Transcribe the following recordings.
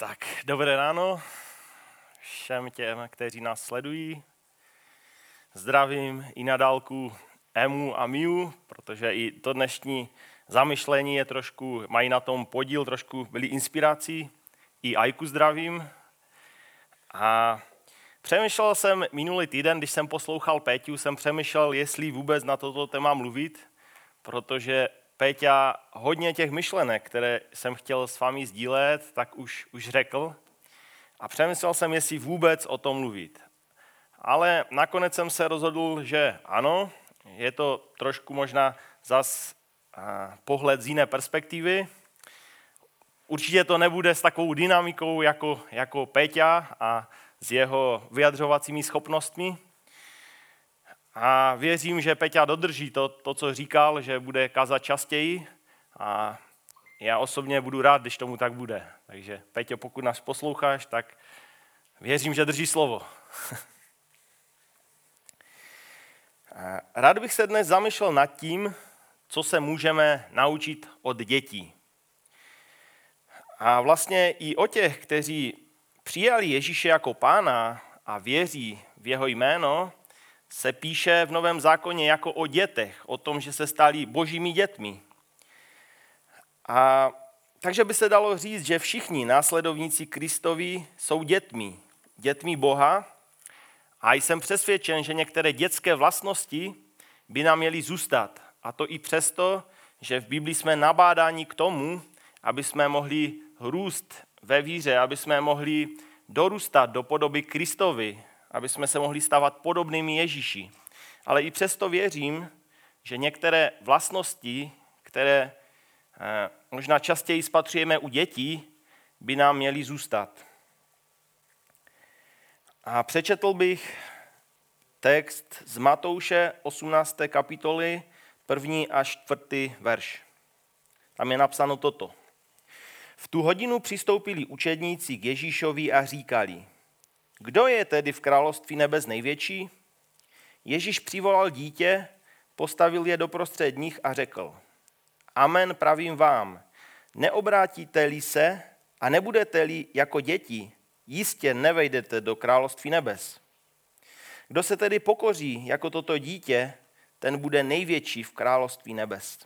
Tak, dobré ráno všem těm, kteří nás sledují. Zdravím i na dálku Emu a Miu, protože i to dnešní zamyšlení je trošku, mají na tom podíl, trošku byli inspirací. I Ajku zdravím. A přemýšlel jsem minulý týden, když jsem poslouchal Péťu, jsem přemýšlel, jestli vůbec na toto téma mluvit, protože Péťa hodně těch myšlenek, které jsem chtěl s vámi sdílet, tak už, už řekl. A přemyslel jsem, jestli vůbec o tom mluvit. Ale nakonec jsem se rozhodl, že ano, je to trošku možná zas pohled z jiné perspektivy. Určitě to nebude s takovou dynamikou jako, jako Péťa a s jeho vyjadřovacími schopnostmi, a věřím, že Peťa dodrží to, to, co říkal, že bude kazat častěji a já osobně budu rád, když tomu tak bude. Takže Peťo, pokud nás posloucháš, tak věřím, že drží slovo. Rád bych se dnes zamýšlel nad tím, co se můžeme naučit od dětí. A vlastně i o těch, kteří přijali Ježíše jako pána a věří v jeho jméno, se píše v Novém zákoně jako o dětech, o tom, že se stali božími dětmi. A takže by se dalo říct, že všichni následovníci Kristovi jsou dětmi, dětmi Boha. A jsem přesvědčen, že některé dětské vlastnosti by nám měly zůstat. A to i přesto, že v Biblii jsme nabádáni k tomu, aby jsme mohli růst ve víře, aby jsme mohli dorůstat do podoby Kristovi, aby jsme se mohli stávat podobnými Ježíši. Ale i přesto věřím, že některé vlastnosti, které eh, možná častěji spatřujeme u dětí, by nám měly zůstat. A přečetl bych text z Matouše 18. kapitoly, první až čtvrtý verš. Tam je napsáno toto. V tu hodinu přistoupili učedníci k Ježíšovi a říkali – kdo je tedy v království nebes největší? Ježíš přivolal dítě, postavil je doprostřed nich a řekl, Amen pravím vám, neobrátíte-li se a nebudete-li jako děti, jistě nevejdete do království nebes. Kdo se tedy pokoří jako toto dítě, ten bude největší v království nebes.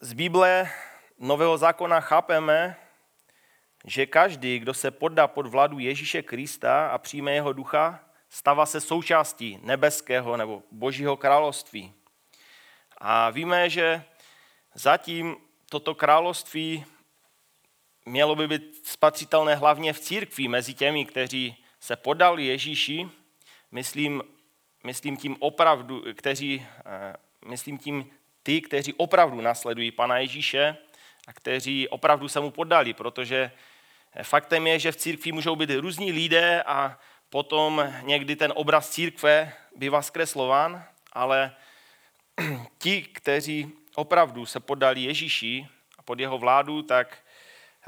Z Bible Nového zákona chápeme, že každý, kdo se poddá pod vládu Ježíše Krista a přijme jeho ducha, stává se součástí nebeského nebo božího království. A víme, že zatím toto království mělo by být spatřitelné hlavně v církvi mezi těmi, kteří se podali Ježíši, myslím, myslím tím opravdu, kteří, eh, myslím tím ty, kteří opravdu nasledují Pana Ježíše a kteří opravdu se mu podali, protože Faktem je, že v církvi můžou být různí lidé a potom někdy ten obraz církve bývá zkreslován, ale ti, kteří opravdu se podali Ježíši a pod jeho vládu, tak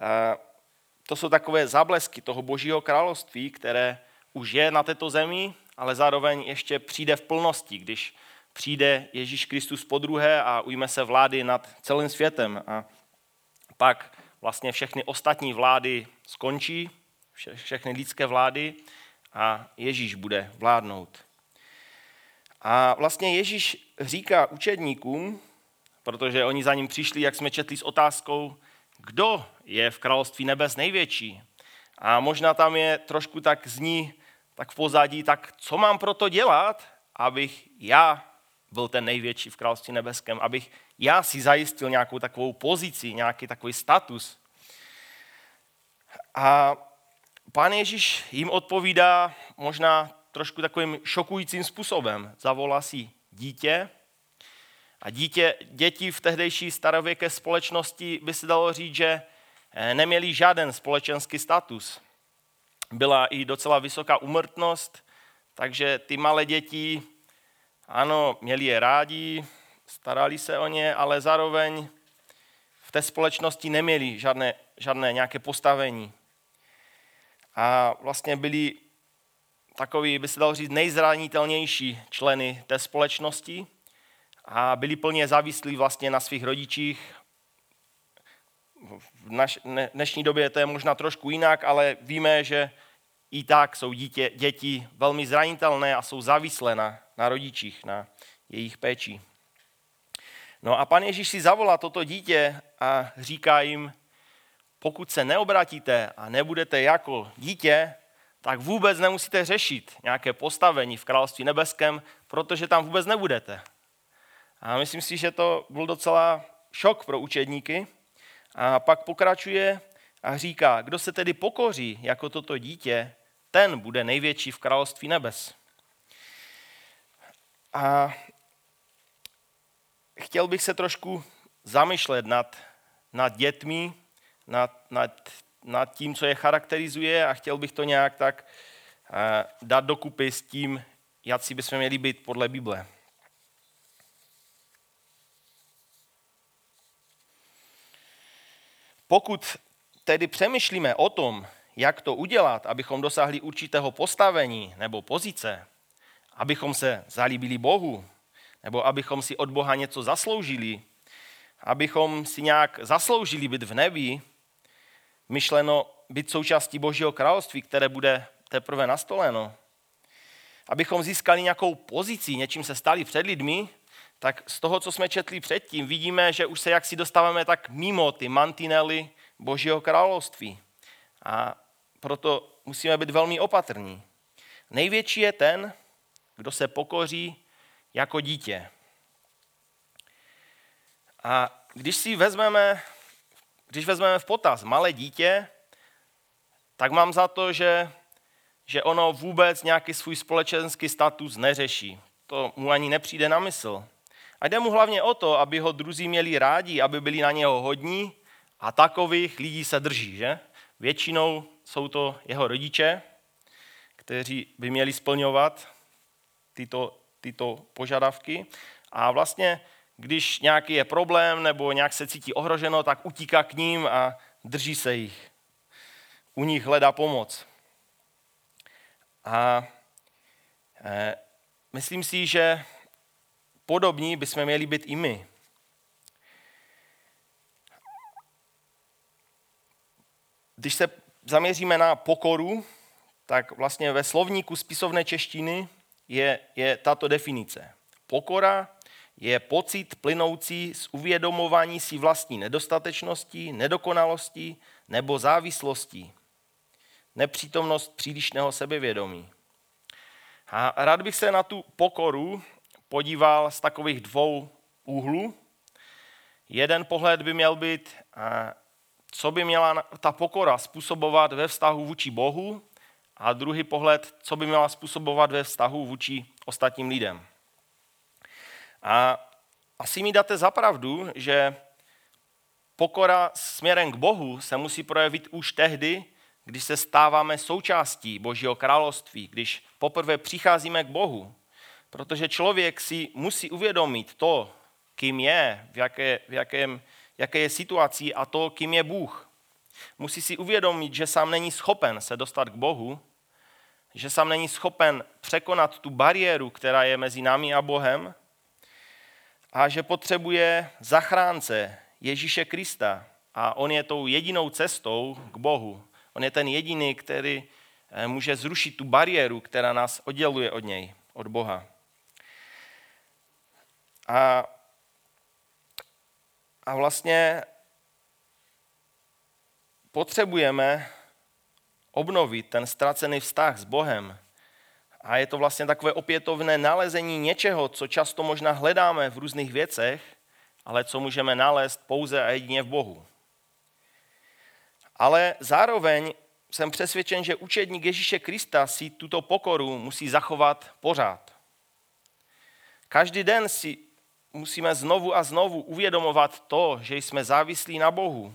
eh, to jsou takové záblesky toho božího království, které už je na této zemi, ale zároveň ještě přijde v plnosti, když přijde Ježíš Kristus po druhé a ujme se vlády nad celým světem. A pak vlastně všechny ostatní vlády skončí, všechny lidské vlády a Ježíš bude vládnout. A vlastně Ježíš říká učedníkům, protože oni za ním přišli, jak jsme četli s otázkou, kdo je v království nebes největší. A možná tam je trošku tak zní, tak v pozadí, tak co mám pro to dělat, abych já byl ten největší v království nebeském, abych já si zajistil nějakou takovou pozici, nějaký takový status. A pán Ježíš jim odpovídá možná trošku takovým šokujícím způsobem. Zavolá si dítě a dítě, děti v tehdejší starověké společnosti by se dalo říct, že eh, neměli žádný společenský status. Byla i docela vysoká umrtnost, takže ty malé děti, ano, měli je rádi, starali se o ně, ale zároveň v té společnosti neměli žádné, žádné nějaké postavení. A vlastně byli takový, by se dalo říct, nejzranitelnější členy té společnosti a byli plně závislí vlastně na svých rodičích. v dnešní době to je možná trošku jinak, ale víme, že i tak jsou dítě, děti velmi zranitelné a jsou závislé na, na rodičích, na jejich péči. No a pan Ježíš si zavolá toto dítě a říká jim, pokud se neobratíte a nebudete jako dítě, tak vůbec nemusíte řešit nějaké postavení v království nebeském, protože tam vůbec nebudete. A myslím si, že to byl docela šok pro učedníky. A pak pokračuje a říká, kdo se tedy pokoří jako toto dítě, ten bude největší v království nebes. A chtěl bych se trošku zamýšlet nad, nad dětmi, nad, nad, nad tím, co je charakterizuje a chtěl bych to nějak tak uh, dát dokupy s tím, jak si bychom měli být podle Bible. Pokud tedy přemýšlíme o tom, jak to udělat, abychom dosáhli určitého postavení nebo pozice, abychom se zalíbili Bohu, nebo abychom si od Boha něco zasloužili, abychom si nějak zasloužili být v nebi, myšleno být součástí Božího království, které bude teprve nastoleno, abychom získali nějakou pozici, něčím se stali před lidmi, tak z toho, co jsme četli předtím, vidíme, že už se jaksi dostáváme tak mimo ty mantinely Božího království. A proto musíme být velmi opatrní. Největší je ten, kdo se pokoří jako dítě. A když si vezmeme, když vezmeme v potaz malé dítě, tak mám za to, že, že ono vůbec nějaký svůj společenský status neřeší. To mu ani nepřijde na mysl. A jde mu hlavně o to, aby ho druzí měli rádi, aby byli na něho hodní a takových lidí se drží, že? Většinou jsou to jeho rodiče, kteří by měli splňovat tyto, tyto požadavky. A vlastně, když nějaký je problém nebo nějak se cítí ohroženo, tak utíká k ním a drží se jich. U nich hledá pomoc. A e, myslím si, že podobní bychom měli být i my. Když se zaměříme na pokoru, tak vlastně ve slovníku spisovné češtiny je, je tato definice. Pokora je pocit plynoucí z uvědomování si vlastní nedostatečnosti, nedokonalosti nebo závislosti. Nepřítomnost přílišného sebevědomí. A rád bych se na tu pokoru podíval z takových dvou úhlů. Jeden pohled by měl být, co by měla ta pokora způsobovat ve vztahu vůči Bohu a druhý pohled, co by měla způsobovat ve vztahu vůči ostatním lidem. A asi mi dáte zapravdu, že pokora směrem k Bohu se musí projevit už tehdy, když se stáváme součástí Božího království, když poprvé přicházíme k Bohu. Protože člověk si musí uvědomit to, kým je, v jaké, v jakém, jaké je situaci a to, kým je Bůh. Musí si uvědomit, že sám není schopen se dostat k Bohu, že sám není schopen překonat tu bariéru, která je mezi námi a Bohem a že potřebuje zachránce Ježíše Krista a on je tou jedinou cestou k Bohu. On je ten jediný, který eh, může zrušit tu bariéru, která nás odděluje od něj, od Boha. A, a vlastně potřebujeme obnovit ten ztracený vztah s Bohem. A je to vlastně takové opětovné nalezení něčeho, co často možná hledáme v různých věcech, ale co můžeme nalézt pouze a jedině v Bohu. Ale zároveň jsem přesvědčen, že učedník Ježíše Krista si tuto pokoru musí zachovat pořád. Každý den si musíme znovu a znovu uvědomovat to, že jsme závislí na Bohu.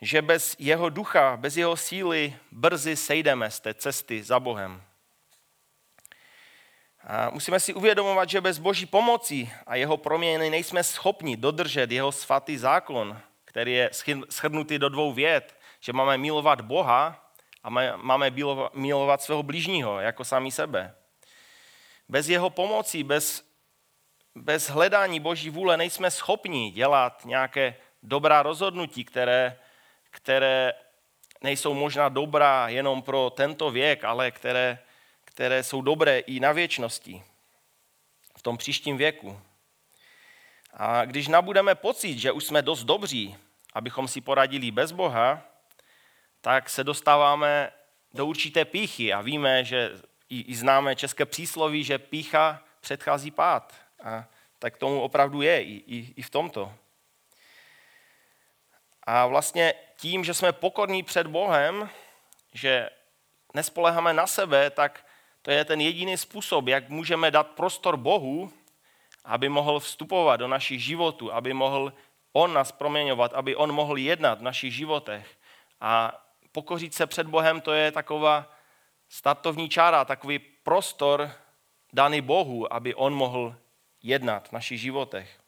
Že bez jeho ducha, bez jeho síly brzy sejdeme z té cesty za Bohem. A musíme si uvědomovat, že bez boží pomoci a jeho proměny nejsme schopni dodržet jeho svatý zákon, který je shrnutý do dvou vět, že máme milovat Boha a máme milovat svého blížního jako sami sebe. Bez jeho pomoci, bez bez hledání Boží vůle nejsme schopni dělat nějaké dobrá rozhodnutí, které, které nejsou možná dobrá jenom pro tento věk, ale které, které jsou dobré i na věčnosti, v tom příštím věku. A když nabudeme pocit, že už jsme dost dobří, abychom si poradili bez Boha, tak se dostáváme do určité píchy a víme, že i, i známe české přísloví, že pícha předchází pád. A tak tomu opravdu je i, i, i v tomto. A vlastně tím, že jsme pokorní před Bohem, že nespoleháme na sebe, tak to je ten jediný způsob, jak můžeme dát prostor Bohu, aby mohl vstupovat do našich životů, aby mohl On nás proměňovat, aby On mohl jednat v našich životech. A pokořit se před Bohem, to je taková startovní čára, takový prostor daný Bohu, aby On mohl jednat v našich životech.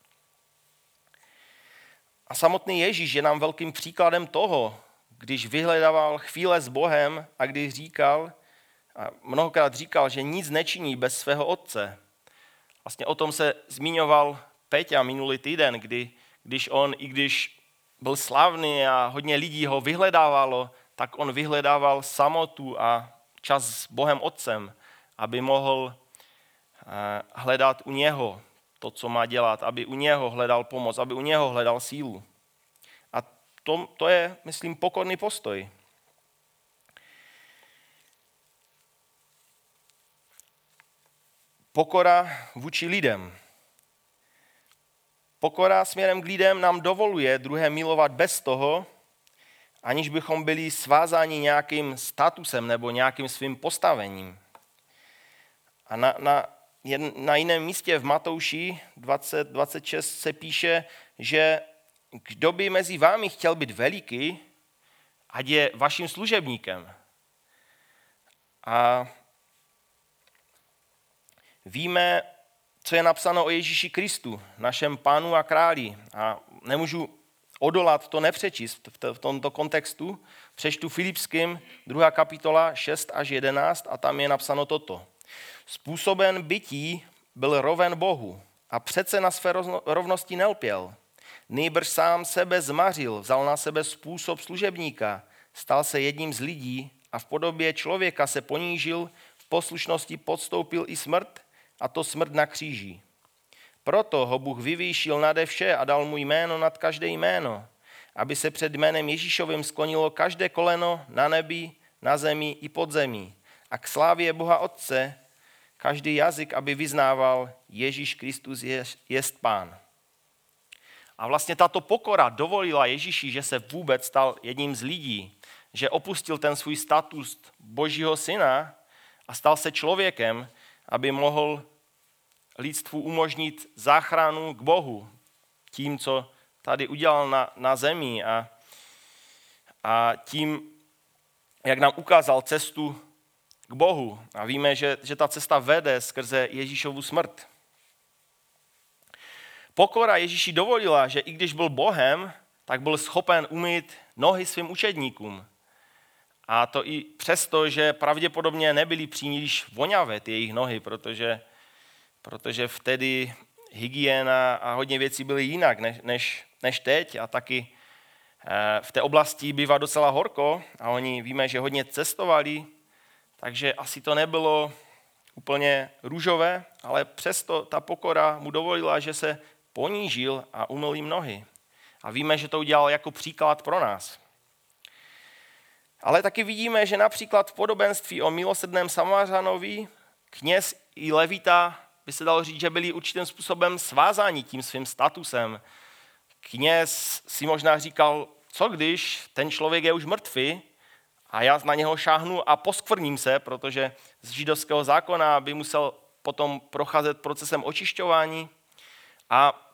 A samotný Ježíš je nám velkým příkladem toho, když vyhledával chvíle s Bohem a když říkal, a mnohokrát říkal, že nic nečiní bez svého otce. Vlastně o tom se zmiňoval Peťa minulý týden, kdy, když on, i když byl slavný a hodně lidí ho vyhledávalo, tak on vyhledával samotu a čas s Bohem Otcem, aby mohl hledat u něho to, co má dělat, aby u něho hledal pomoc, aby u něho hledal sílu. A to, to je, myslím, pokorný postoj. Pokora vůči lidem. Pokora směrem k lidem nám dovoluje druhé milovat bez toho, aniž bychom byli svázáni nějakým statusem nebo nějakým svým postavením. A na, na, na jiném místě v Matouši 20, 26 se píše, že kdo by mezi vámi chtěl být veliký, ať je vaším služebníkem. A víme, co je napsáno o Ježíši Kristu, našem pánu a králi. A nemůžu odolat to nepřečíst v tomto kontextu. Přečtu Filipským 2. kapitola 6 až 11 a tam je napsáno toto. Způsoben bytí byl roven Bohu a přece na své rovnosti nelpěl. Nýbrž sám sebe zmařil, vzal na sebe způsob služebníka, stal se jedním z lidí a v podobě člověka se ponížil, v poslušnosti podstoupil i smrt, a to smrt na kříži. Proto ho Bůh vyvýšil nade vše a dal mu jméno nad každé jméno, aby se před jménem Ježíšovým sklonilo každé koleno na nebi, na zemi i pod zemí. A k slávě Boha Otce každý jazyk, aby vyznával Ježíš Kristus je, jest Pán. A vlastně tato pokora dovolila Ježíši, že se vůbec stal jedním z lidí, že opustil ten svůj status božího syna a stal se člověkem, aby mohl lidstvu umožnit záchranu k Bohu tím, co tady udělal na, na zemi a, a tím, jak nám ukázal cestu k Bohu. A víme, že, že ta cesta vede skrze Ježíšovu smrt. Pokora Ježíši dovolila, že i když byl Bohem, tak byl schopen umýt nohy svým učedníkům. A to i přesto, že pravděpodobně nebyly příliš voňavé ty jejich nohy, protože protože vtedy hygiena a hodně věcí byly jinak než, než, než teď a taky eh, v té oblasti bývá docela horko a oni víme, že hodně cestovali, takže asi to nebylo úplně růžové, ale přesto ta pokora mu dovolila, že se ponížil a umyl jim nohy. A víme, že to udělal jako příklad pro nás. Ale taky vidíme, že například v podobenství o milosedném Samařanovi kněz i levita by se dalo říct, že byli určitým způsobem svázáni tím svým statusem. Kněz si možná říkal, co když ten člověk je už mrtvý a já na něho šáhnu a poskvrním se, protože z židovského zákona by musel potom procházet procesem očišťování a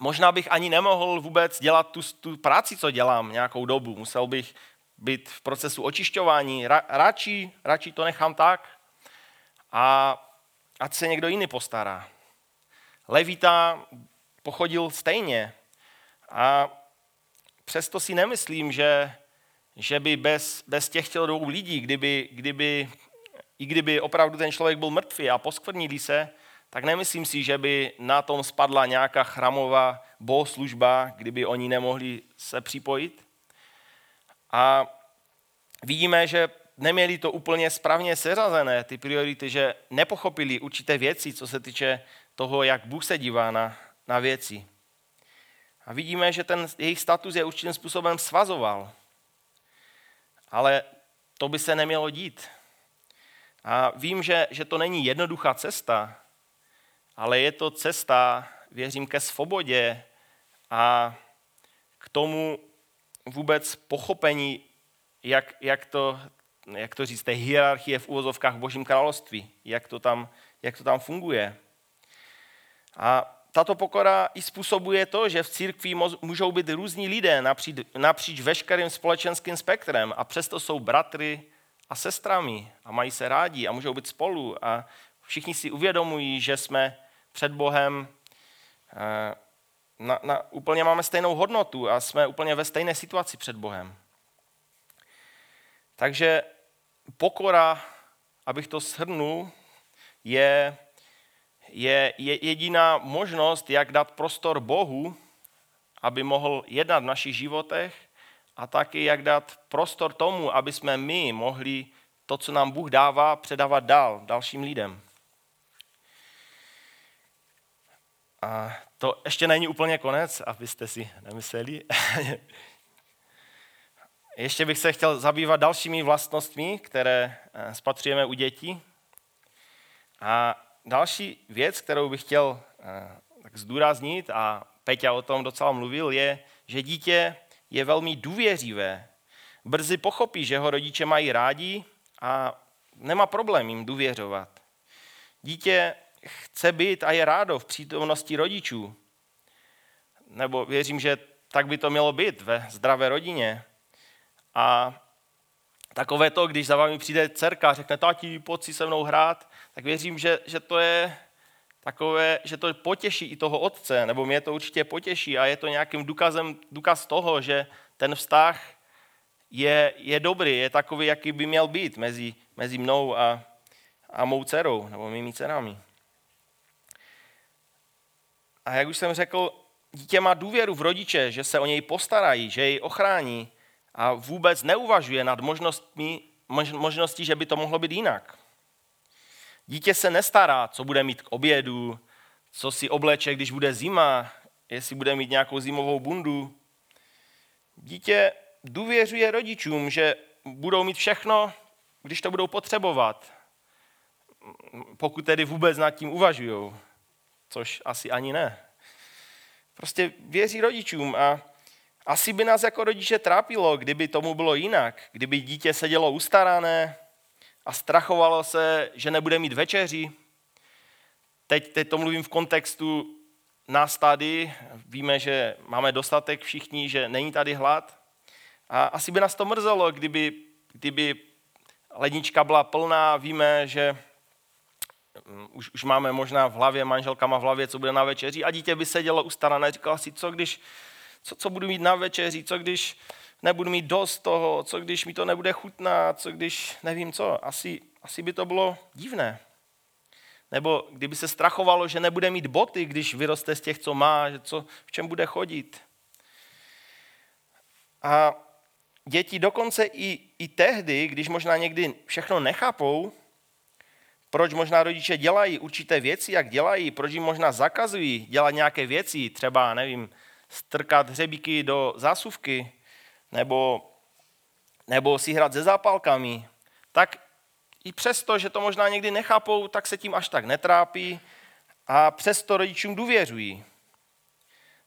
možná bych ani nemohl vůbec dělat tu, tu práci, co dělám nějakou dobu. Musel bych být v procesu očišťování. Ra, radši, radši to nechám tak. A ať se někdo jiný postará. Levita pochodil stejně a přesto si nemyslím, že, že by bez, bez těchto dvou lidí, kdyby, kdyby, i kdyby opravdu ten člověk byl mrtvý a poskvrnili se, tak nemyslím si, že by na tom spadla nějaká chramová bohoslužba, kdyby oni nemohli se připojit. A vidíme, že neměli to úplně správně seřazené, ty priority, že nepochopili určité věci, co se týče toho, jak Bůh se dívá na, na věci. A vidíme, že ten jejich status je určitým způsobem svazoval. Ale to by se nemělo dít. A vím, že, že to není jednoduchá cesta, ale je to cesta, věřím, ke svobodě a k tomu vůbec pochopení, jak, jak, to, jak to říct, té hierarchie v úvozovkách v Božím království, jak to tam, jak to tam funguje. A tato pokora i způsobuje to, že v církvi můžou být různí lidé napříč, napříč veškerým společenským spektrem a přesto jsou bratry a sestrami a mají se rádi a můžou být spolu a všichni si uvědomují, že jsme před Bohem eh, na, na, úplně máme stejnou hodnotu a jsme úplně ve stejné situaci před Bohem. Takže pokora, abych to shrnul, je, je, je jediná možnost, jak dát prostor Bohu, aby mohl jednat v našich životech a taky jak dát prostor tomu, aby jsme my mohli to, co nám Bůh dává, předávat dál dalším lidem. A to ještě není úplně konec, abyste si nemysleli. ještě bych se chtěl zabývat dalšími vlastnostmi, které eh, spatřujeme u dětí. A další věc, kterou bych chtěl eh, tak zdůraznit, a Peťa o tom docela mluvil, je, že dítě je velmi důvěřivé. Brzy pochopí, že ho rodiče mají rádi a nemá problém jim důvěřovat. Dítě chce být a je rádo v přítomnosti rodičů. Nebo věřím, že tak by to mělo být ve zdravé rodině. A takové to, když za vámi přijde dcerka a řekne, tati, pojď si se mnou hrát, tak věřím, že, že to je takové, že to potěší i toho otce, nebo mě to určitě potěší a je to nějakým důkazem, důkaz toho, že ten vztah je, je dobrý, je takový, jaký by měl být mezi, mezi mnou a, a mou dcerou, nebo mými dcerami. A jak už jsem řekl, dítě má důvěru v rodiče, že se o něj postarají, že jej ochrání a vůbec neuvažuje nad možnostmi, možností, že by to mohlo být jinak. Dítě se nestará, co bude mít k obědu, co si obleče, když bude zima, jestli bude mít nějakou zimovou bundu. Dítě důvěřuje rodičům, že budou mít všechno, když to budou potřebovat, pokud tedy vůbec nad tím uvažují což asi ani ne. Prostě věří rodičům a asi by nás jako rodiče trápilo, kdyby tomu bylo jinak, kdyby dítě sedělo ustarané a strachovalo se, že nebude mít večeři. Teď, teď to mluvím v kontextu nás tady, víme, že máme dostatek všichni, že není tady hlad. A asi by nás to mrzelo, kdyby, kdyby lednička byla plná, víme, že Mm, už, už máme možná v hlavě, manželka má v hlavě, co bude na večeři a dítě by sedělo ustarané, říkalo si, co když, co, co budu mít na večeři, co když nebudu mít dost toho, co když mi to nebude chutnat, co když nevím co. Asi, asi by to bylo divné. Nebo kdyby se strachovalo, že nebude mít boty, když vyroste z těch, co má, že co, v čem bude chodit. A děti dokonce i, i tehdy, když možná někdy všechno nechápou, proč možná rodiče dělají určité věci, jak dělají, proč jim možná zakazují dělat nějaké věci, třeba, nevím, strkat hřebíky do zásuvky, nebo, nebo si hrát se zápalkami, tak i přesto, že to možná někdy nechápou, tak se tím až tak netrápí a přesto rodičům důvěřují.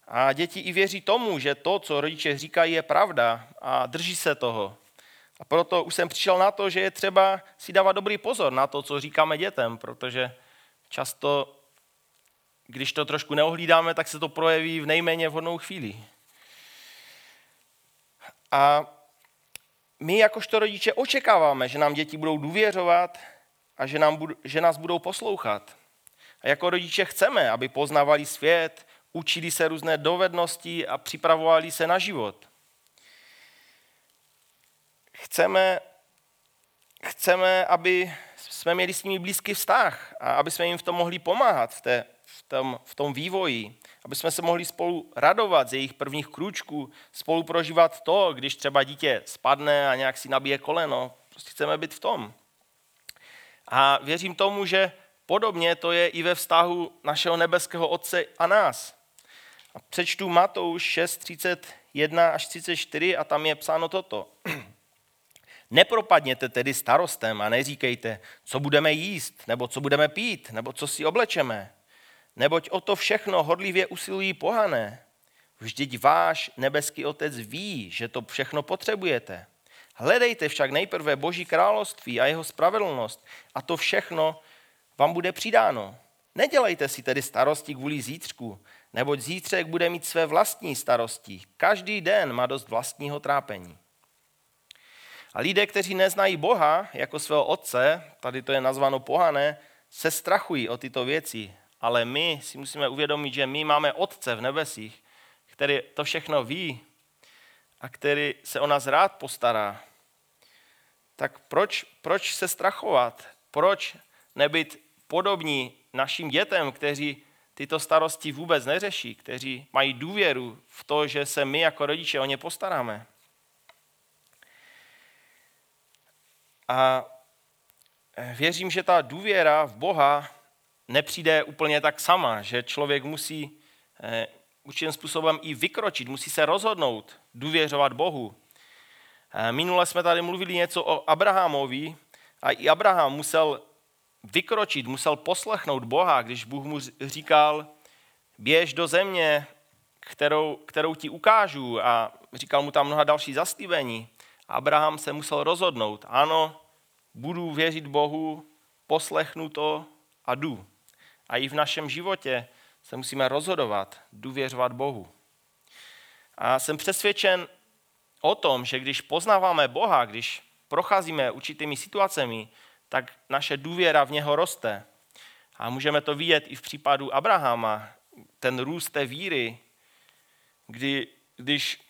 A děti i věří tomu, že to, co rodiče říkají, je pravda a drží se toho. A proto už jsem přišel na to, že je třeba si dávat dobrý pozor na to, co říkáme dětem, protože často, když to trošku neohlídáme, tak se to projeví v nejméně vhodnou chvíli. A my jakožto rodiče očekáváme, že nám děti budou důvěřovat a že, nám, že nás budou poslouchat. A jako rodiče chceme, aby poznávali svět, učili se různé dovednosti a připravovali se na život chceme, chceme, aby jsme měli s nimi blízký vztah a aby jsme jim v tom mohli pomáhat, v té v tom, v tom vývoji, aby jsme se mohli spolu radovat z jejich prvních krůčků, spolu prožívat to, když třeba dítě spadne a nějak si nabije koleno. Prostě chceme být v tom. A věřím tomu, že podobně to je i ve vztahu našeho nebeského Otce a nás. A přečtu Matouš 6, 31 až 34 a tam je psáno toto. Nepropadněte tedy starostem a neříkejte, co budeme jíst, nebo co budeme pít, nebo co si oblečeme. Neboť o to všechno hodlivě usilují pohané. Vždyť váš nebeský otec ví, že to všechno potřebujete. Hledejte však nejprve Boží království a jeho spravedlnost a to všechno vám bude přidáno. Nedělejte si tedy starosti kvůli zítřku, neboť zítřek bude mít své vlastní starosti. Každý den má dost vlastního trápení. A lidé, kteří neznají Boha jako svého otce, tady to je nazváno pohané, se strachují o tyto věci. Ale my si musíme uvědomit, že my máme otce v nebesích, který to všechno ví a který se o nás rád postará. Tak proč, proč se strachovat? Proč nebyt podobní našim dětem, kteří tyto starosti vůbec neřeší, kteří mají důvěru v to, že se my jako rodiče o ně postaráme? A eh, věřím, že ta důvěra v Boha nepřijde úplně tak sama, že člověk musí eh, určitým způsobem i vykročit, musí se rozhodnout důvěřovat Bohu. Eh, minule jsme tady mluvili něco o Abrahamovi a i Abraham musel vykročit, musel poslechnout Boha, když Bůh mu říkal, běž do země, kterou, kterou ti ukážu a říkal mu tam mnoha další zaslíbení. Abraham se musel rozhodnout, ano, budu věřit Bohu, poslechnu to a jdu. A i v našem životě se musíme rozhodovat, důvěřovat Bohu. A jsem přesvědčen o tom, že když poznáváme Boha, když procházíme určitými situacemi, tak naše důvěra v něho roste. A můžeme to vidět i v případu Abrahama, ten růst té víry, kdy, když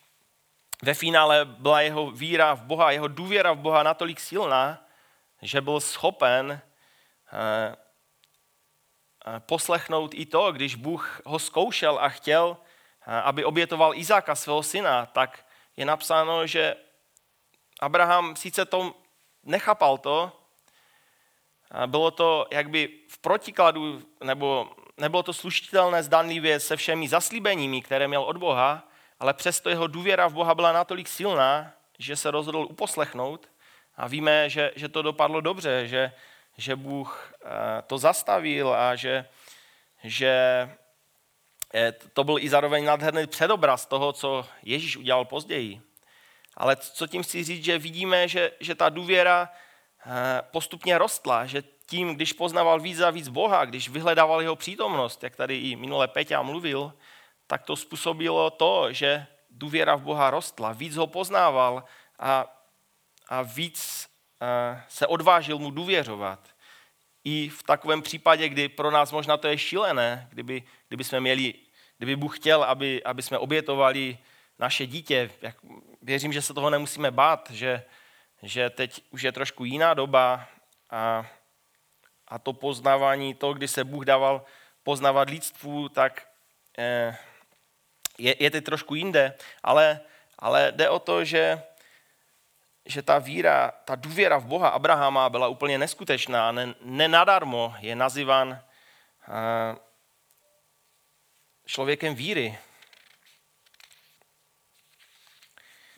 ve finále byla jeho víra v Boha, jeho důvěra v Boha natolik silná, že byl schopen eh, poslechnout i to, když Bůh ho zkoušel a chtěl, aby obětoval Izáka, svého syna, tak je napsáno, že Abraham sice to nechápal to, bylo to jakby v protikladu, nebo nebylo to slušitelné zdanlivě se všemi zaslíbeními, které měl od Boha, ale přesto jeho důvěra v Boha byla natolik silná, že se rozhodl uposlechnout. A víme, že, že to dopadlo dobře, že, že Bůh eh, to zastavil a že, že eh, to byl i zároveň nádherný předobraz toho, co Ježíš udělal později. Ale co tím chci říct, že vidíme, že, že ta důvěra eh, postupně rostla, že tím, když poznával víc a víc Boha, když vyhledával jeho přítomnost, jak tady i minule Peťa mluvil, tak to způsobilo to, že důvěra v Boha rostla, víc ho poznával a, a víc se odvážil mu důvěřovat. I v takovém případě, kdy pro nás možná to je šílené, kdyby, kdyby jsme měli, kdyby Bůh chtěl, aby, aby jsme obětovali naše dítě. Jak, věřím, že se toho nemusíme bát, že, že teď už je trošku jiná doba a, a to poznávání, to, kdy se Bůh dával poznávat lidstvu, tak eh, je, je teď trošku jinde, ale, ale jde o to, že, že ta víra, ta důvěra v Boha Abrahama byla úplně neskutečná. Ne, nenadarmo je nazývan uh, člověkem víry.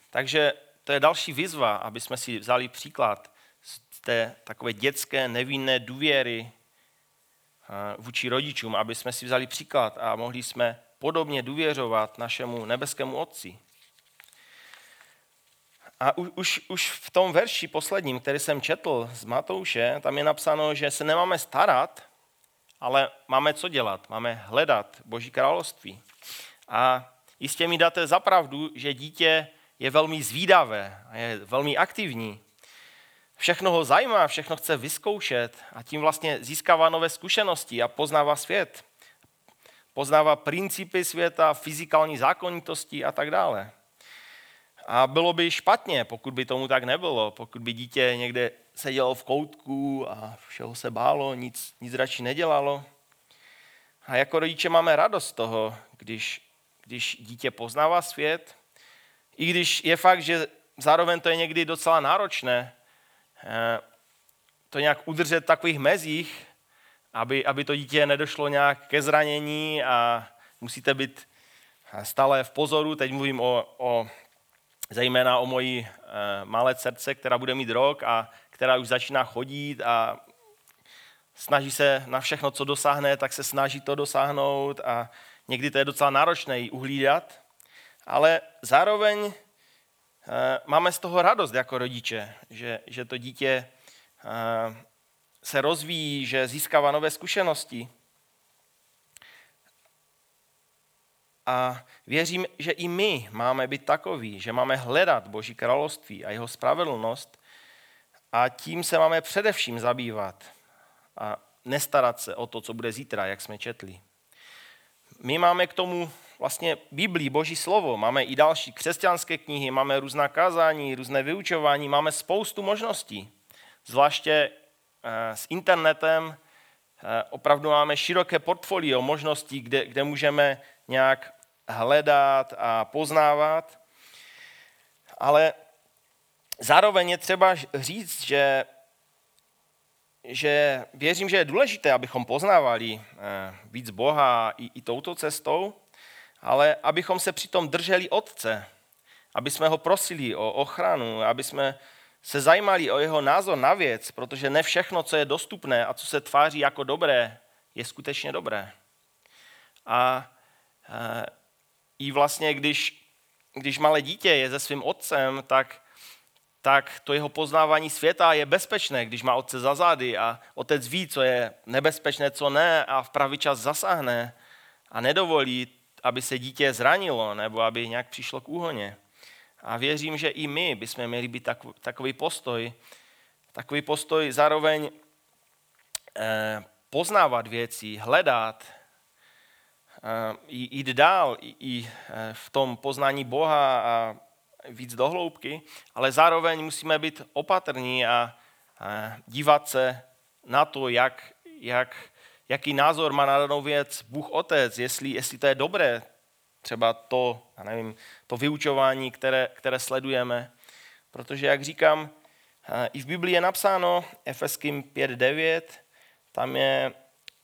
Takže to je další výzva, aby jsme si vzali příklad z té takové dětské nevinné důvěry vůči rodičům, aby jsme si vzali příklad a mohli jsme podobně důvěřovat našemu nebeskému Otci. A už, už v tom verši posledním, který jsem četl z Matouše, tam je napsáno, že se nemáme starat, ale máme co dělat, máme hledat Boží království. A jistě mi dáte zapravdu, že dítě je velmi zvídavé a je velmi aktivní. Všechno ho zajímá, všechno chce vyzkoušet a tím vlastně získává nové zkušenosti a poznává svět poznává principy světa, fyzikální zákonitosti a tak dále. A bylo by špatně, pokud by tomu tak nebylo, pokud by dítě někde sedělo v koutku a všeho se bálo, nic, nic radši nedělalo. A jako rodiče máme radost z toho, když, když dítě poznává svět, i když je fakt, že zároveň to je někdy docela náročné, eh, to nějak udržet v takových mezích, aby, aby to dítě nedošlo nějak ke zranění a musíte být stále v pozoru. Teď mluvím o, o zejména o mojí e, malé dcerce, která bude mít rok a která už začíná chodit a snaží se na všechno, co dosáhne, tak se snaží to dosáhnout a někdy to je docela náročné ji uhlídat, ale zároveň e, máme z toho radost jako rodiče, že, že to dítě e, se rozvíjí, že získává nové zkušenosti. A věřím, že i my máme být takový, že máme hledat Boží království a jeho spravedlnost a tím se máme především zabývat a nestarat se o to, co bude zítra, jak jsme četli. My máme k tomu vlastně Biblii, Boží slovo, máme i další křesťanské knihy, máme různá kázání, různé vyučování, máme spoustu možností. Zvláště eh, s internetem eh, opravdu máme široké portfolio možností, kde, kde můžeme nějak hledat a poznávat. Ale zároveň je třeba říct, že, že věřím, že je důležité, abychom poznávali eh, víc Boha i, i touto cestou, ale abychom se přitom drželi Otce, aby jsme ho prosili o ochranu, aby jsme se zajímali o jeho názor na věc, protože ne všechno, co je dostupné a co se tváří jako dobré, je skutečně dobré. A eh, i vlastně, když, když malé dítě je se svým otcem, tak, tak to jeho poznávání světa je bezpečné, když má otce za zády a otec ví, co je nebezpečné, co ne a v pravý čas zasáhne a nedovolí, aby se dítě zranilo nebo aby nějak přišlo k úhoně. A věřím, že i my bychom měli být takový postoj, takový postoj zároveň eh, poznávat věci, hledat, jít dál i eh, v tom poznání Boha a víc do hloubky, ale zároveň musíme být opatrní a dívat se na to, jak, jak, jaký názor má na danou věc Bůh Otec, jestli, jestli to je dobré, třeba to, já nevím, to vyučování, které, které sledujeme. Protože, jak říkám, eh, i v Biblii je napsáno, Efeským 5.9, tam je,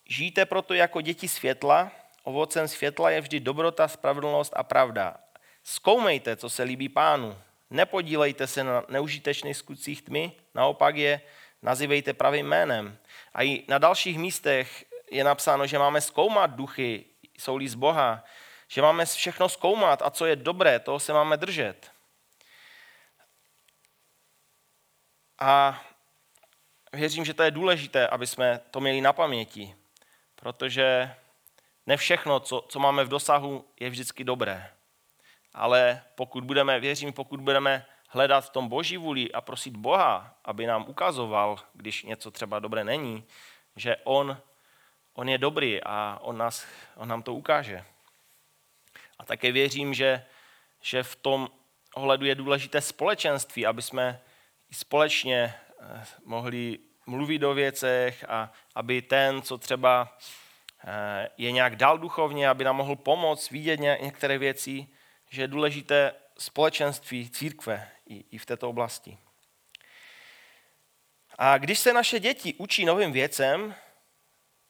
žijte proto jako děti světla, Ovocem světla je vždy dobrota, spravedlnost a pravda. Zkoumejte, co se líbí pánu. Nepodílejte se na neužitečných skutcích tmy, naopak je nazývejte pravým jménem. A i na dalších místech je napsáno, že máme zkoumat duchy, jsou z Boha, že máme všechno zkoumat a co je dobré, toho se máme držet. A věřím, že to je důležité, aby jsme to měli na paměti, protože ne všechno, co, co máme v dosahu, je vždycky dobré. Ale pokud budeme, věřím, pokud budeme hledat v tom boží vůli a prosit Boha, aby nám ukazoval, když něco třeba dobré není, že On, on je dobrý a on, nás, on nám to ukáže. A také věřím, že, že v tom ohledu je důležité společenství, aby jsme společně eh, mohli mluvit o věcech a aby ten, co třeba je nějak dal duchovně, aby nám mohl pomoct vidět některé věci, že je důležité společenství církve i v této oblasti. A když se naše děti učí novým věcem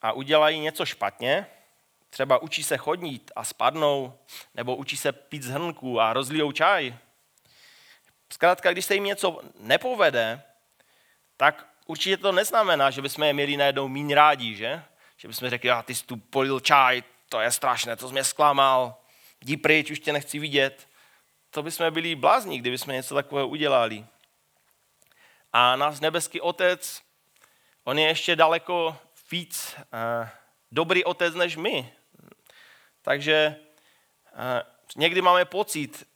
a udělají něco špatně, třeba učí se chodnit a spadnou, nebo učí se pít z hrnku a rozlijou čaj, zkrátka, když se jim něco nepovede, tak určitě to neznamená, že bychom je měli najednou méně rádi, že? Že bychom řekli, a ty jsi tu polil čaj, to je strašné, to jsi mě zklamal, jdi pryč, už tě nechci vidět. To bychom byli blázni, kdyby jsme něco takového udělali. A náš nebeský otec, on je ještě daleko víc uh, dobrý otec než my. Takže uh, někdy máme pocit,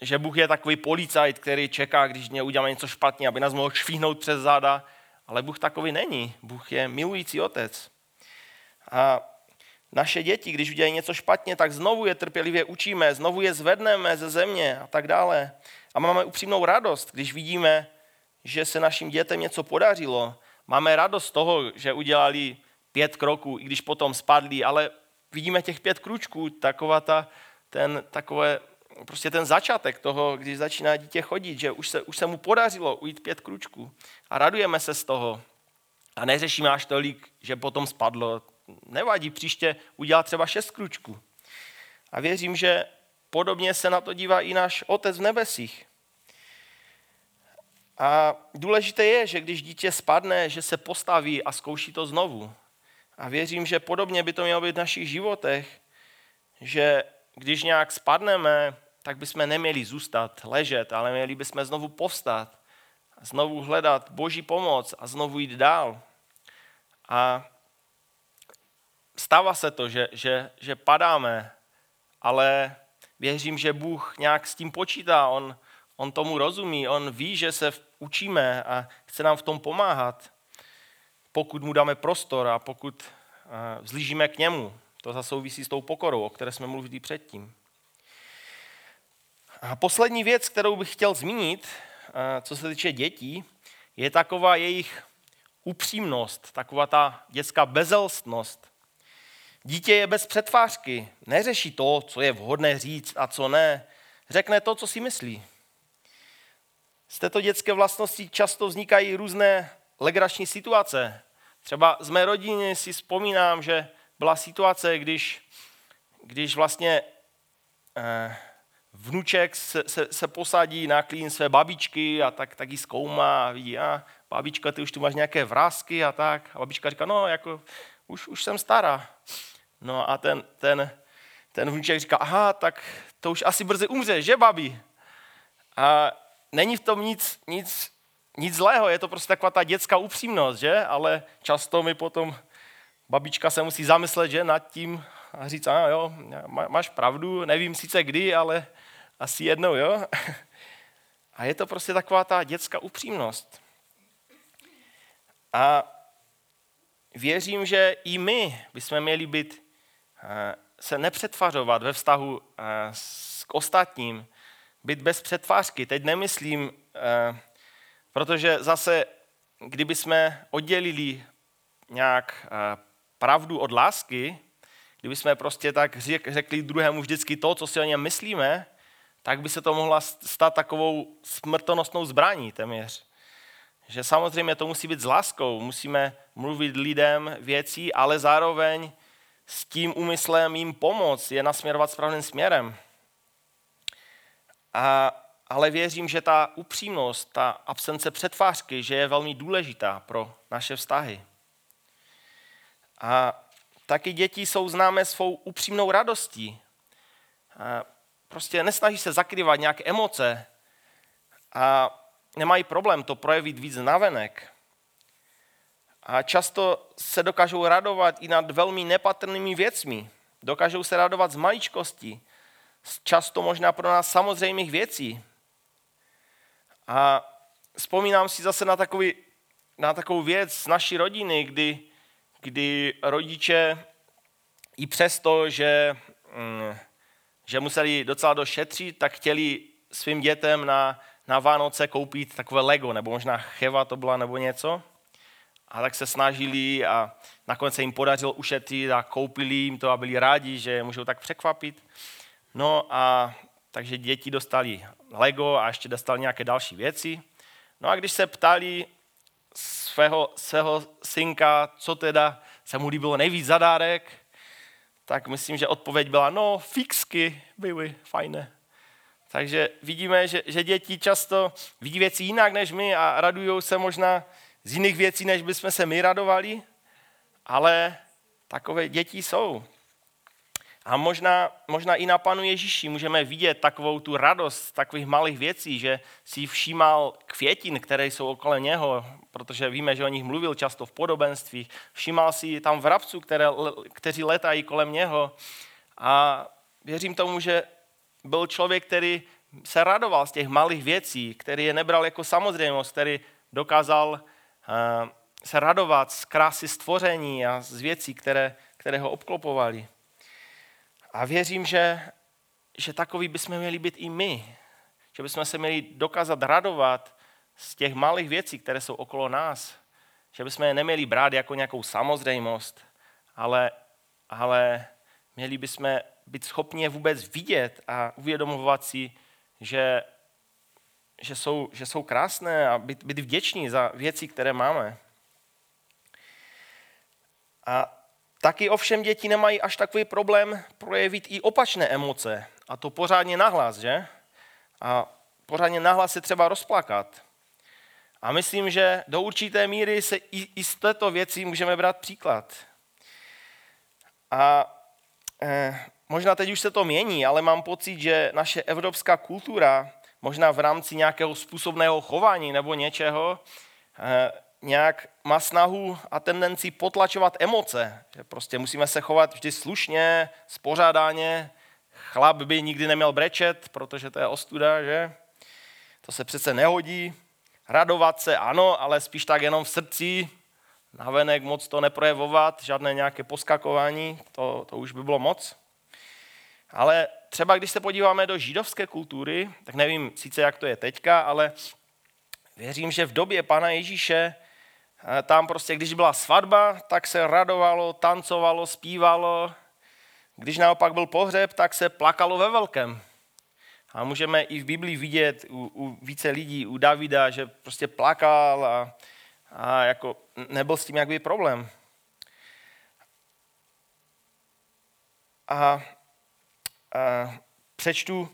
že Bůh je takový policajt, který čeká, když mě uděláme něco špatně, aby nás mohl švihnout přes záda, ale Bůh takový není. Bůh je milující otec. A naše děti, když udělají něco špatně, tak znovu je trpělivě učíme, znovu je zvedneme ze země a tak dále. A máme upřímnou radost, když vidíme, že se našim dětem něco podařilo. Máme radost z toho, že udělali pět kroků, i když potom spadli, ale vidíme těch pět kručků, taková ta, ten, takové, prostě ten začátek toho, když začíná dítě chodit, že už se, už se mu podařilo ujít pět kručků a radujeme se z toho a neřešíme až tolik, že potom spadlo. Nevadí, příště udělat třeba šest kručků. A věřím, že podobně se na to dívá i náš Otec v nebesích. A důležité je, že když dítě spadne, že se postaví a zkouší to znovu. A věřím, že podobně by to mělo být v našich životech, že když nějak spadneme, tak bychom neměli zůstat, ležet, ale měli bychom znovu povstat, znovu hledat Boží pomoc a znovu jít dál. A stává se to, že, že, že padáme, ale věřím, že Bůh nějak s tím počítá, on, on tomu rozumí, on ví, že se učíme a chce nám v tom pomáhat, pokud mu dáme prostor a pokud eh, vzlížíme k němu. To zase souvisí s tou pokorou, o které jsme mluvili předtím. A poslední věc, kterou bych chtěl zmínit, eh, co se týče dětí, je taková jejich upřímnost, taková ta dětská bezelstnost. Dítě je bez přetvářky, neřeší to, co je vhodné říct a co ne. Řekne to, co si myslí. Z této dětské vlastnosti často vznikají různé legrační situace. Třeba z mé rodiny si vzpomínám, že byla situace, když, když vlastně eh, vnuček se, se, se posadí na klín své babičky a tak, tak ji zkoumá a vidí, a babička, ty už tu máš nějaké vrázky a tak. A babička říká, no, jako, už, už jsem stará. No a ten, ten, ten vnuček říká, aha, tak to už asi brzy umře, že babi? A není v tom nic, nic, nic zlého, je to prostě taková ta dětská upřímnost, že? Ale často mi potom babička se musí zamyslet, že nad tím a říct, a jo, máš pravdu, nevím sice kdy, ale asi jednou, jo? A je to prostě taková ta dětská upřímnost. A věřím, že i my bychom měli být, eh, se nepřetvařovat ve vztahu eh, k ostatním, být bez přetvářky. Teď nemyslím, eh, protože zase, kdyby jsme oddělili nějak pravdu od lásky, kdyby jsme prostě tak řekli druhému vždycky to, co si o něm myslíme, tak by se to mohla stát takovou smrtonosnou zbraní téměř. Že samozřejmě to musí být s láskou, musíme mluvit lidem věcí, ale zároveň s tím úmyslem jim pomoct, je nasměrovat správným směrem. A, ale věřím, že ta upřímnost, ta absence přetvářky, že je velmi důležitá pro naše vztahy. A taky děti jsou známé svou upřímnou radostí. A prostě nesnaží se zakrývat nějaké emoce a nemají problém to projevit víc navenek. A často se dokážou radovat i nad velmi nepatrnými věcmi. Dokážou se radovat z maličkosti, z často možná pro nás samozřejmých věcí. A vzpomínám si zase na, takový, na takovou věc z naší rodiny, kdy, kdy rodiče i přesto, že mm, že museli docela došetřit, tak chtěli svým dětem na, na Vánoce koupit takové Lego, nebo možná Cheva to byla, nebo něco. A tak se snažili a nakonec se jim podařilo ušetřit a koupili jim to a byli rádi, že můžou tak překvapit. No a takže děti dostali Lego a ještě dostali nějaké další věci. No a když se ptali svého, svého synka, co teda se mu líbilo nejvíc za dárek, tak myslím, že odpověď byla, no, fixky byly fajné. Takže vidíme, že, že děti často vidí věci jinak než my a radují se možná z jiných věcí, než bychom se my radovali, ale takové děti jsou. A možná, možná i na Panu Ježíši můžeme vidět takovou tu radost takových malých věcí, že si všímal květin, které jsou okolo něho, protože víme, že o nich mluvil často v podobenství. Všímal si tam vrabců, které, kteří letají kolem něho. A věřím tomu, že byl člověk, který se radoval z těch malých věcí, který je nebral jako samozřejmost, který dokázal eh, se radovat z krásy stvoření a z věcí, které, které ho obklopovaly. A věřím, že, že takový bychom měli být i my. Že bychom se měli dokázat radovat z těch malých věcí, které jsou okolo nás. že bychom je neměli brát jako nějakou samozřejmost, ale, ale měli bychom být schopni je vůbec vidět a uvědomovat si, že, že, jsou, že jsou krásné a být, být vděční za věci, které máme. A taky ovšem děti nemají až takový problém projevit i opačné emoce. A to pořádně nahlas, že? A pořádně nahlas se třeba rozplakat. A myslím, že do určité míry se i, i z této věci můžeme brát příklad. A eh, možná teď už se to mění, ale mám pocit, že naše evropská kultura, možná v rámci nějakého způsobného chování nebo něčeho, eh, nějak má snahu a tendenci potlačovat emoce. Že prostě musíme se chovat vždy slušně, spořádáně. Chlap by nikdy neměl brečet, protože to je ostuda, že? To se přece nehodí. Radovat se, ano, ale spíš tak jenom v srdci, navenek moc to neprojevovat, žádné nějaké poskakování, to, to už by bylo moc. Ale třeba když se podíváme do židovské kultury, tak nevím sice, jak to je teďka, ale věřím, že v době Pana Ježíše eh, tam prostě, když byla svatba, tak se radovalo, tancovalo, zpívalo. Když naopak byl pohřeb, tak se plakalo ve velkém. A můžeme i v Biblii vidět u, u více lidí, u Davida, že prostě plakal a, a jako nebyl s tím jakby problém. A, a přečtu,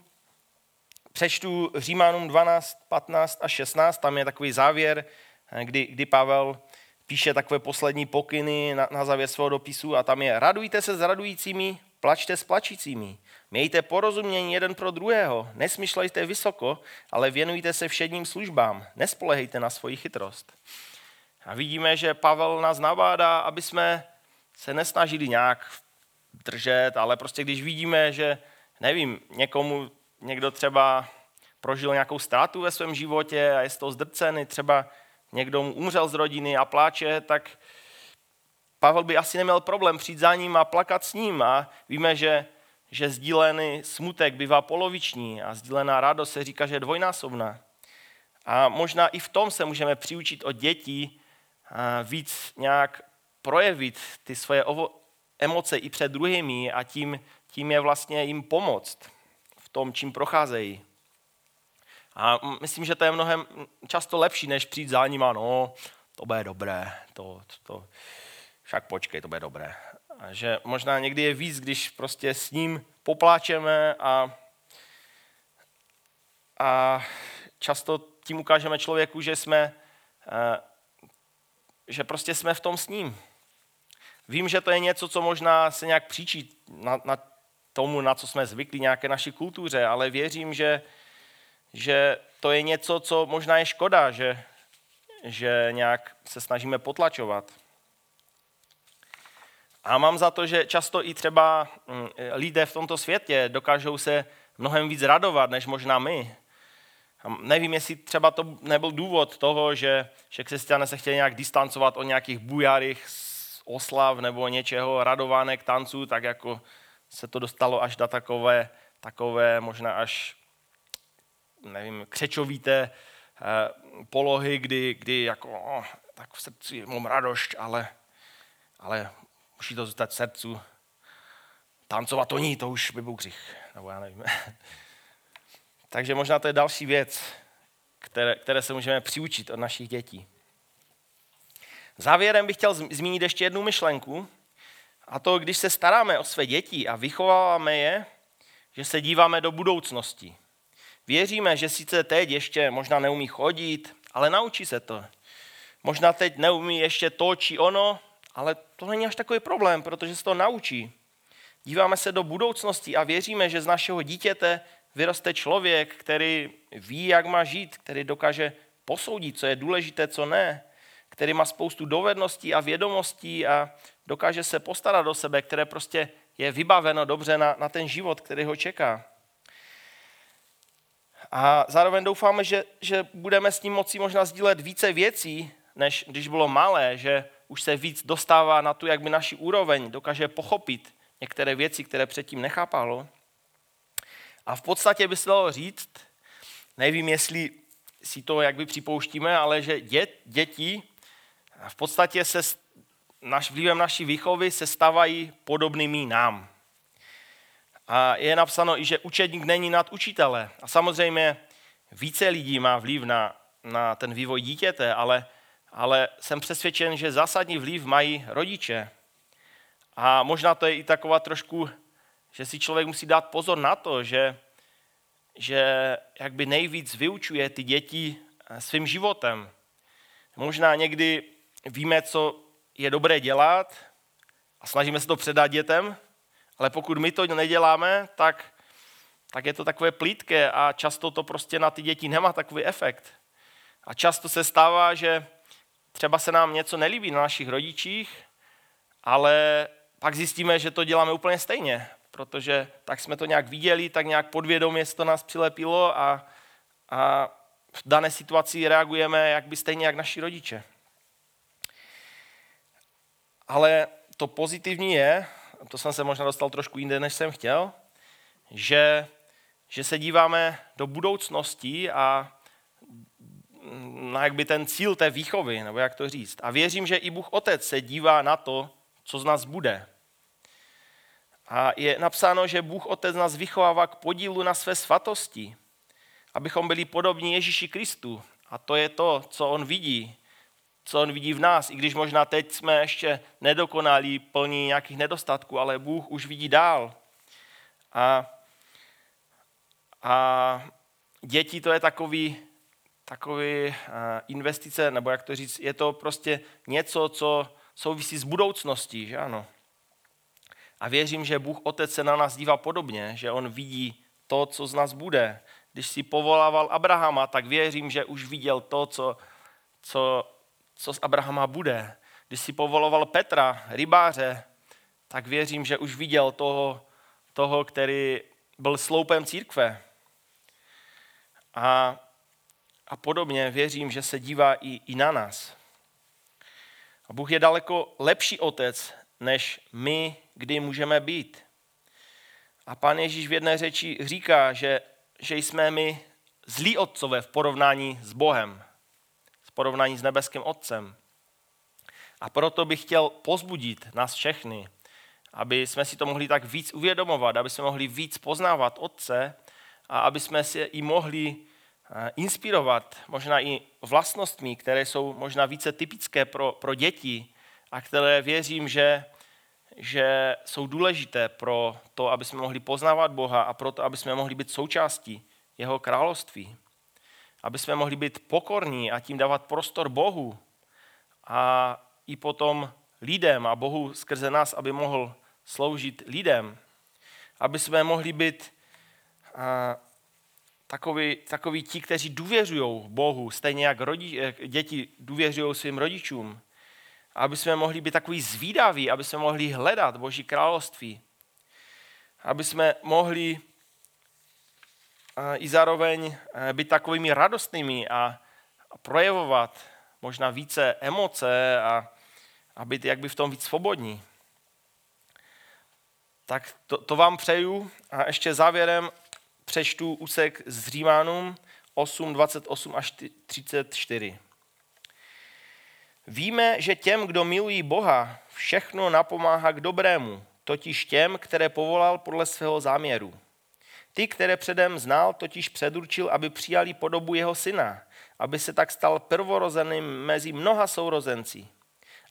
přečtu Římanům 12, 15 a 16, tam je takový závěr, kdy, kdy Pavel píše takové poslední pokyny na, na závěr svého dopisu a tam je radujte se s radujícími, plačte s plačícími. Mějte porozumění jeden pro druhého, nesmyšlejte vysoko, ale věnujte se všedním službám, nespolehejte na svoji chytrost. A vidíme, že Pavel nás navádá, aby jsme se nesnažili nějak držet, ale prostě když vidíme, že nevím, někomu, někdo třeba prožil nějakou ztrátu ve svém životě a je z toho zdrcený, třeba někdo mu umřel z rodiny a pláče, tak Pavel by asi neměl problém přijít za ním a plakat s ním. A víme, že, že sdílený smutek bývá poloviční a sdílená radost se říká, že je dvojnásobná. A možná i v tom se můžeme přiučit od dětí víc nějak projevit ty svoje emoce i před druhými a tím, tím je vlastně jim pomoct v tom, čím procházejí. A myslím, že to je mnohem často lepší, než přijít za ním a no, to bude dobré, to, to, to, však počkej, to bude dobré. A že možná někdy je víc, když prostě s ním popláčeme a, a často tím ukážeme člověku, že jsme, eh, že prostě jsme v tom s ním. Vím, že to je něco, co možná se nějak příčí na, na tomu, na co jsme zvyklí, nějaké naší kultuře, ale věřím, že, že to je něco, co možná je škoda, že, že nějak se snažíme potlačovat. A mám za to, že často i třeba mm, lidé v tomto světě dokážou se mnohem víc radovat, než možná my. A nevím, jestli třeba to nebyl důvod toho, že, že křesťané se chtěli nějak distancovat od nějakých bujarých oslav nebo něčeho, radovánek, tanců, tak jako se to dostalo až do takové, takové možná až, nevím, křečovité eh, polohy, kdy, kdy jako, oh, tak v srdci mám radost, ale, ale musí to zůstat v srdcu. Tancovat to ní, to už by byl křich, nebo já nevím. Takže možná to je další věc, které, které se můžeme přiučit od našich dětí. Závěrem bych chtěl zmínit ještě jednu myšlenku, a to, když se staráme o své děti a vychováváme je, že se díváme do budoucnosti. Věříme, že sice teď ještě možná neumí chodit, ale naučí se to. Možná teď neumí ještě to či ono, ale to není až takový problém, protože se to naučí. Díváme se do budoucnosti a věříme, že z našeho dítěte vyroste člověk, který ví, jak má žít, který dokáže posoudit, co je důležité, co ne, který má spoustu dovedností a vědomostí a dokáže se postarat o sebe, které prostě je vybaveno dobře na, na ten život, který ho čeká. A zároveň doufáme, že, že budeme s ním moci možná sdílet více věcí, než když bylo malé, že už se víc dostává na tu, jak by naši úroveň dokáže pochopit některé věci, které předtím nechápalo. A v podstatě by se dalo říct, nevím, jestli si to jak by připouštíme, ale že dět, děti v podstatě se naš, vlivem naší výchovy se stávají podobnými nám. A je napsáno i, že učedník není nad učitele. A samozřejmě více lidí má vliv na, na ten vývoj dítěte, ale, ale jsem přesvědčen, že zásadní vliv mají rodiče. A možná to je i taková trošku, že si člověk musí dát pozor na to, že, že jakby nejvíc vyučuje ty děti eh, svým životem. Možná někdy víme, co je dobré dělat a snažíme se to předat dětem, ale pokud my to neděláme, tak, tak je to takové plítké a často to prostě na ty děti nemá takový efekt. A často se stává, že třeba se nám něco nelíbí na našich rodičích, ale pak zjistíme, že to děláme úplně stejně, protože tak jsme to nějak viděli, tak nějak podvědomě se to nás přilepilo a, a v dané situaci reagujeme jak by stejně jak naši rodiče. Ale to pozitivní je, to jsem se možná dostal trošku jinde, než jsem chtěl, že, že se díváme do budoucnosti a na jak by ten cíl té výchovy, nebo jak to říct. A věřím, že i Bůh Otec se dívá na to, co z nás bude. A je napsáno, že Bůh Otec nás vychovává k podílu na své svatosti, abychom byli podobní Ježíši Kristu. A to je to, co on vidí co on vidí v nás, i když možná teď jsme ještě nedokonalí, plní nějakých nedostatků, ale Bůh už vidí dál. A, a děti to je takový, takový investice, nebo jak to říct, je to prostě něco, co souvisí s budoucností, že ano. A věřím, že Bůh Otec se na nás dívá podobně, že On vidí to, co z nás bude. Když si povolával Abrahama, tak věřím, že už viděl to, co, co co z Abrahama bude. Když si povoloval Petra, rybáře, tak věřím, že už viděl toho, toho který byl sloupem církve. A, a podobně věřím, že se dívá i, i na nás. A Bůh je daleko lepší otec, než my, kdy můžeme být. A pán Ježíš v jedné řeči říká, že, že jsme my zlí otcové v porovnání s Bohem porovnání s nebeským Otcem. A proto bych chtěl pozbudit nás všechny, aby jsme si to mohli tak víc uvědomovat, aby jsme mohli víc poznávat Otce a aby jsme si i mohli eh, inspirovat možná i vlastnostmi, které jsou možná více typické pro, pro děti a které věřím, že, že jsou důležité pro to, aby jsme mohli poznávat Boha a pro to, aby jsme mohli být součástí jeho království aby jsme mohli být pokorní a tím dávat prostor Bohu a i potom lidem a Bohu skrze nás, aby mohl sloužit lidem. Aby jsme mohli být a, takový, takový ti, kteří důvěřují Bohu, stejně jak rodi, děti důvěřují svým rodičům. Aby jsme mohli být takový zvídaví, aby jsme mohli hledat Boží království. Aby jsme mohli i zároveň eh, být takovými radostnými a, projevovat možná více emoce a, a být jakby v tom víc svobodní. Tak to, to vám přeju a ještě závěrem přečtu úsek z Římanům 8, 28 až 34. Víme, že těm, kdo milují Boha, všechno napomáhá k dobrému, totiž těm, které povolal podle svého záměru. Ty, které předem znal, totiž předurčil, aby přijali podobu jeho syna, aby se tak stal prvorozeným mezi mnoha sourozenci.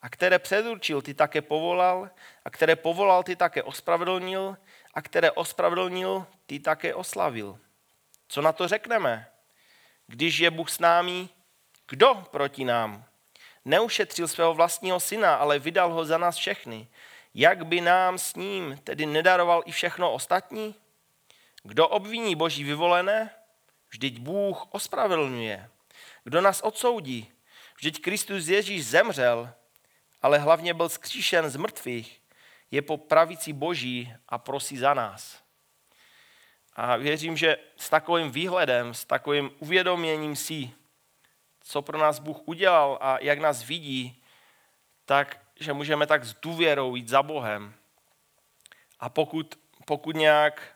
A které předurčil, ty také povolal, a které povolal, ty také ospravedlnil, a které ospravedlnil, ty také oslavil. Co na to řekneme? Když je Bůh s námi, kdo proti nám? Neušetřil svého vlastního syna, ale vydal ho za nás všechny. Jak by nám s ním tedy nedaroval i všechno ostatní? Kdo obviní boží vyvolené? Vždyť Bůh ospravedlňuje. Kdo nás odsoudí? Vždyť Kristus Ježíš zemřel, ale hlavně byl skříšen z mrtvých, je po pravici boží a prosí za nás. A věřím, že s takovým výhledem, s takovým uvědoměním si, co pro nás Bůh udělal a jak nás vidí, tak, že můžeme tak s důvěrou jít za Bohem. A pokud, pokud nějak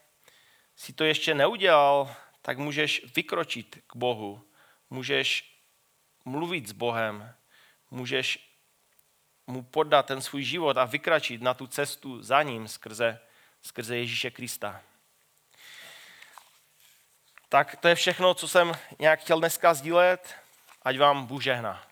si to ještě neudělal, tak můžeš vykročit k Bohu, můžeš mluvit s Bohem, můžeš mu poddat ten svůj život a vykračit na tu cestu za ním skrze, skrze Ježíše Krista. Tak to je všechno, co jsem nějak chtěl dneska sdílet. Ať vám Bůh žehná.